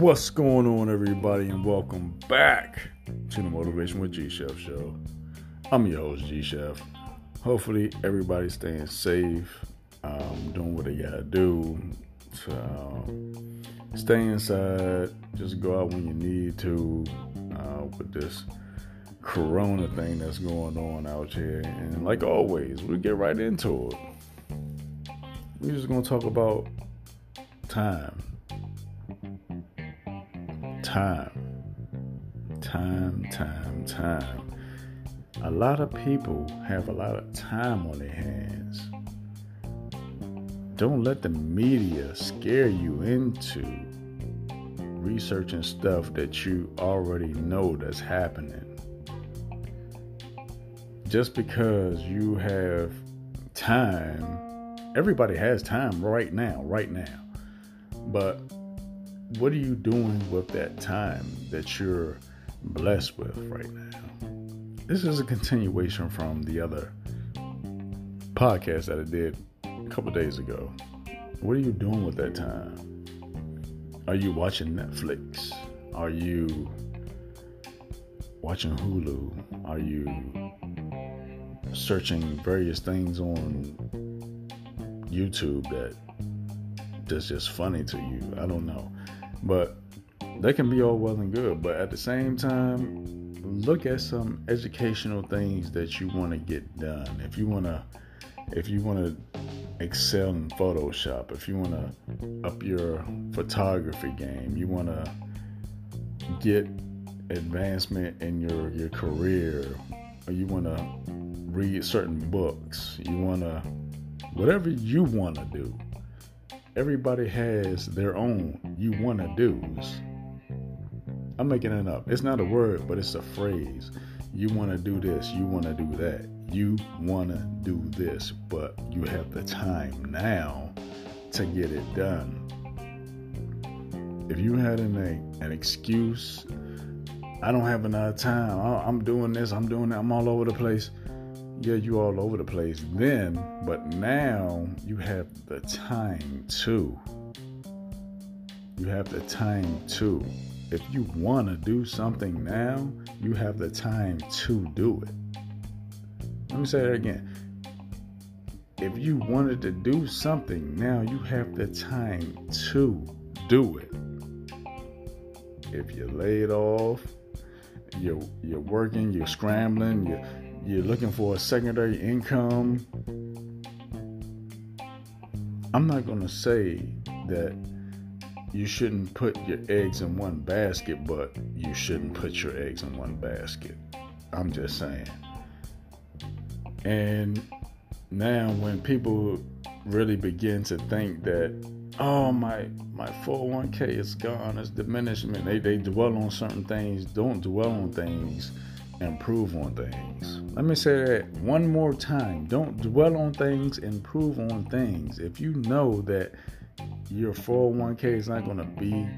What's going on, everybody, and welcome back to the Motivation with G Chef show. I'm your host, G Chef. Hopefully, everybody's staying safe, um, doing what they gotta do. So, stay inside, just go out when you need to uh, with this corona thing that's going on out here. And like always, we get right into it. We're just gonna talk about time time. Time, time, time. A lot of people have a lot of time on their hands. Don't let the media scare you into researching stuff that you already know that's happening. Just because you have time, everybody has time right now, right now. But what are you doing with that time that you're blessed with right now? This is a continuation from the other podcast that I did a couple days ago. What are you doing with that time? Are you watching Netflix? Are you watching Hulu? Are you searching various things on YouTube that that's just funny to you? I don't know. But they can be all well and good. But at the same time, look at some educational things that you want to get done. If you want to, if you want to excel in Photoshop, if you want to up your photography game, you want to get advancement in your your career, or you want to read certain books, you want to whatever you want to do everybody has their own you wanna do's. I'm making it up. It's not a word, but it's a phrase. You wanna do this, you wanna do that. You wanna do this, but you have the time now to get it done. If you had an, an excuse, I don't have enough time, I'm doing this, I'm doing that, I'm all over the place yeah, you all over the place then, but now you have the time too. You have the time too. If you want to do something now, you have the time to do it. Let me say that again. If you wanted to do something now, you have the time to do it. If you're laid off, you're you're working, you're scrambling, you're you're looking for a secondary income, I'm not going to say that you shouldn't put your eggs in one basket, but you shouldn't put your eggs in one basket. I'm just saying. And now, when people really begin to think that, oh my my 401k is gone, it's diminishment. They they dwell on certain things, don't dwell on things improve on things. Let me say that one more time. Don't dwell on things, improve on things. If you know that your 401k is not going to be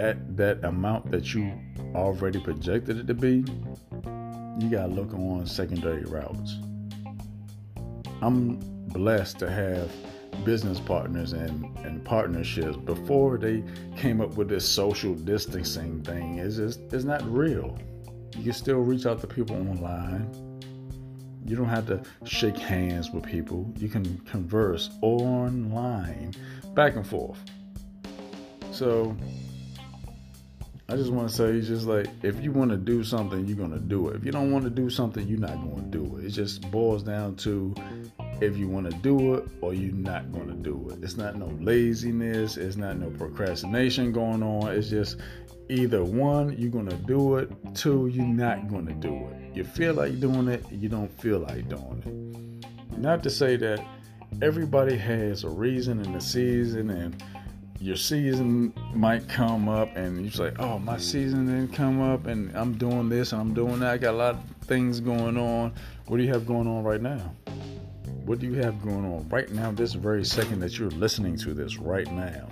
at that amount that you already projected it to be, you got to look on secondary routes. I'm blessed to have business partners and, and partnerships before they came up with this social distancing thing. It's just it's not real. You can still reach out to people online. You don't have to shake hands with people. You can converse online, back and forth. So, I just want to say, it's just like if you want to do something, you're gonna do it. If you don't want to do something, you're not gonna do it. It just boils down to if you want to do it or you're not going to do it. It's not no laziness, it's not no procrastination going on. It's just either one, you're going to do it, two, you're not going to do it. You feel like doing it, you don't feel like doing it. Not to say that everybody has a reason and a season and your season might come up and you say, Oh, my season didn't come up and I'm doing this and I'm doing that. I got a lot of things going on. What do you have going on right now? What do you have going on right now, this very second that you're listening to this right now?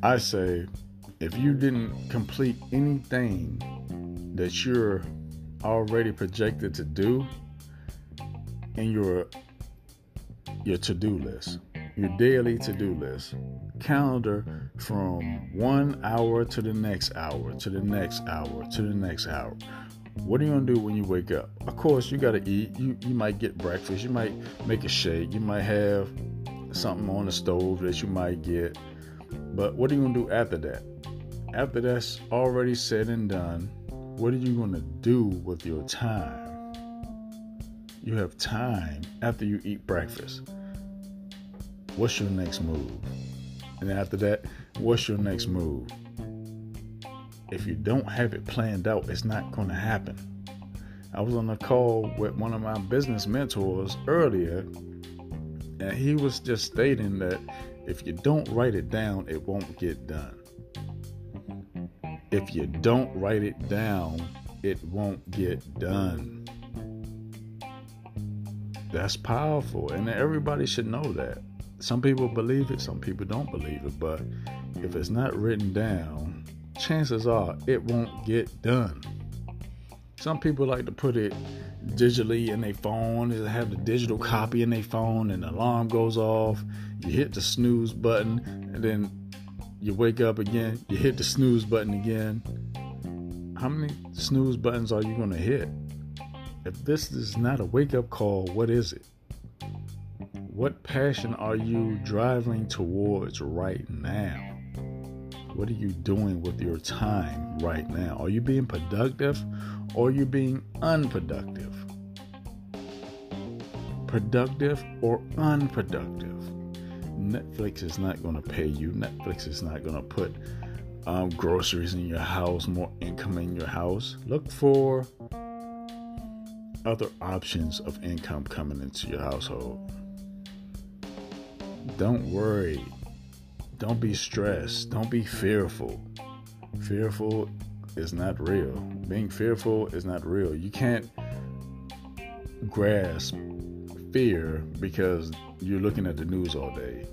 I say, if you didn't complete anything that you're already projected to do in your your to-do list, your daily to do list. Calendar from one hour to the next hour, to the next hour, to the next hour. What are you gonna do when you wake up? Of course, you gotta eat. You you might get breakfast. You might make a shake. You might have something on the stove that you might get. But what are you gonna do after that? After that's already said and done, what are you gonna do with your time? You have time after you eat breakfast what's your next move? And after that, what's your next move? If you don't have it planned out, it's not going to happen. I was on a call with one of my business mentors earlier, and he was just stating that if you don't write it down, it won't get done. If you don't write it down, it won't get done. That's powerful, and everybody should know that. Some people believe it, some people don't believe it, but if it's not written down, chances are it won't get done. Some people like to put it digitally in their phone, they have the digital copy in their phone, and the alarm goes off. You hit the snooze button, and then you wake up again, you hit the snooze button again. How many snooze buttons are you going to hit? If this is not a wake up call, what is it? What passion are you driving towards right now? What are you doing with your time right now? Are you being productive or are you being unproductive? Productive or unproductive? Netflix is not going to pay you. Netflix is not going to put um, groceries in your house, more income in your house. Look for other options of income coming into your household. Don't worry. Don't be stressed. Don't be fearful. Fearful is not real. Being fearful is not real. You can't grasp fear because you're looking at the news all day.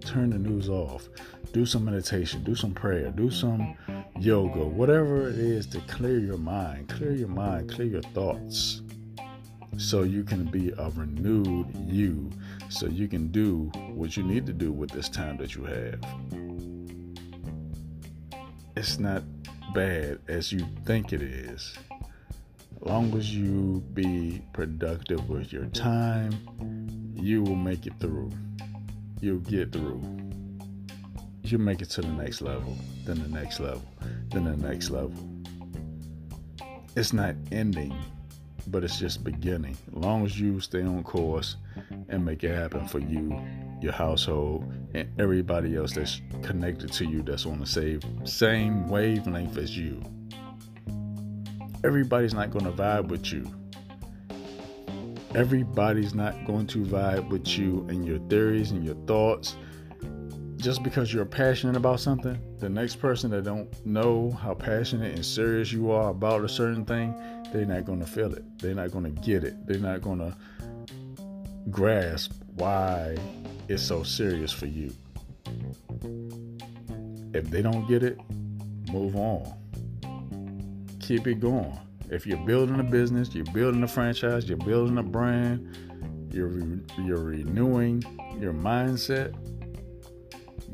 Turn the news off. Do some meditation. Do some prayer. Do some yoga. Whatever it is to clear your mind. Clear your mind. Clear your thoughts so you can be a renewed you, so you can do what you need to do with this time that you have. It's not bad as you think it is. Long as you be productive with your time, you will make it through. You'll get through. You'll make it to the next level, then the next level, then the next level. It's not ending but it's just beginning. As long as you stay on course and make it happen for you, your household, and everybody else that's connected to you that's on the same same wavelength as you. Everybody's not going to vibe with you. Everybody's not going to vibe with you and your theories and your thoughts. Just because you're passionate about something, the next person that don't know how passionate and serious you are about a certain thing, they're not going to feel it. They're not going to get it. They're not going to grasp why it's so serious for you. If they don't get it, move on. Keep it going. If you're building a business, you're building a franchise, you're building a brand, you're you're renewing your mindset.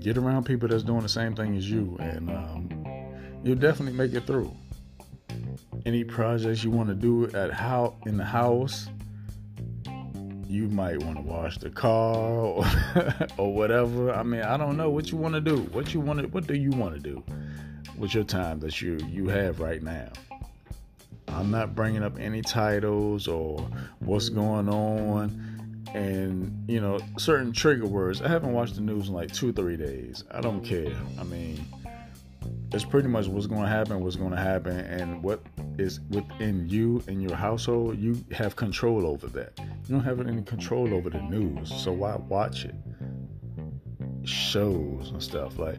Get around people that's doing the same thing as you, and um, you'll definitely make it through any projects you want to do at how in the house you might want to wash the car or, or whatever. I mean i don't know what you want to do. What you want to what do you want to do with your time that you you have right now? I'm not bringing up any titles or what's going on and you know certain trigger words. I haven't watched the news in like two three days. I don't care. I mean it's pretty much what's going to happen what's going to happen and what is within you and your household you have control over that. You don't have any control over the news so why watch it? Shows and stuff like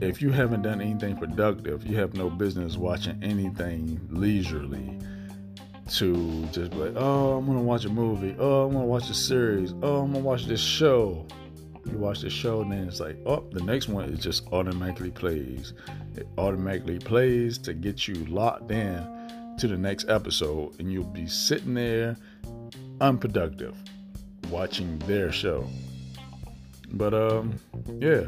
if you haven't done anything productive you have no business watching anything leisurely to just be like oh i'm gonna watch a movie. Oh i'm gonna watch a series. Oh i'm gonna watch this show you watch the show and then it's like oh the next one it just automatically plays it automatically plays to get you locked in to the next episode and you'll be sitting there unproductive watching their show But um, yeah,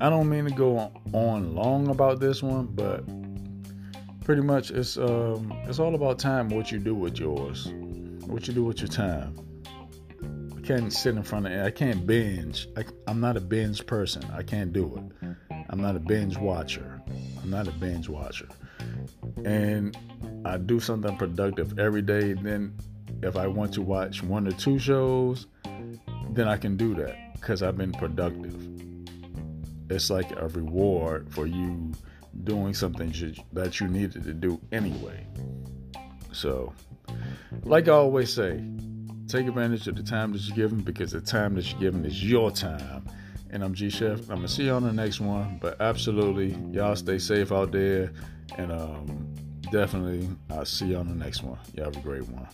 I don't mean to go on long about this one, but pretty much it's um, it's all about time. What you do with yours, what you do with your time. I can't sit in front of it. I can't binge. I, I'm not a binge person. I can't do it. I'm not a binge watcher. I'm not a binge watcher. And I do something productive every day. Then, if I want to watch one or two shows, then I can do that because I've been productive. It's like a reward for you doing something that you needed to do anyway. So, like I always say, Take advantage of the time that you're given because the time that you're given is your time. And I'm G Chef. I'm gonna see you on the next one. But absolutely, y'all stay safe out there. And um, definitely, I'll see you on the next one. Y'all have a great one.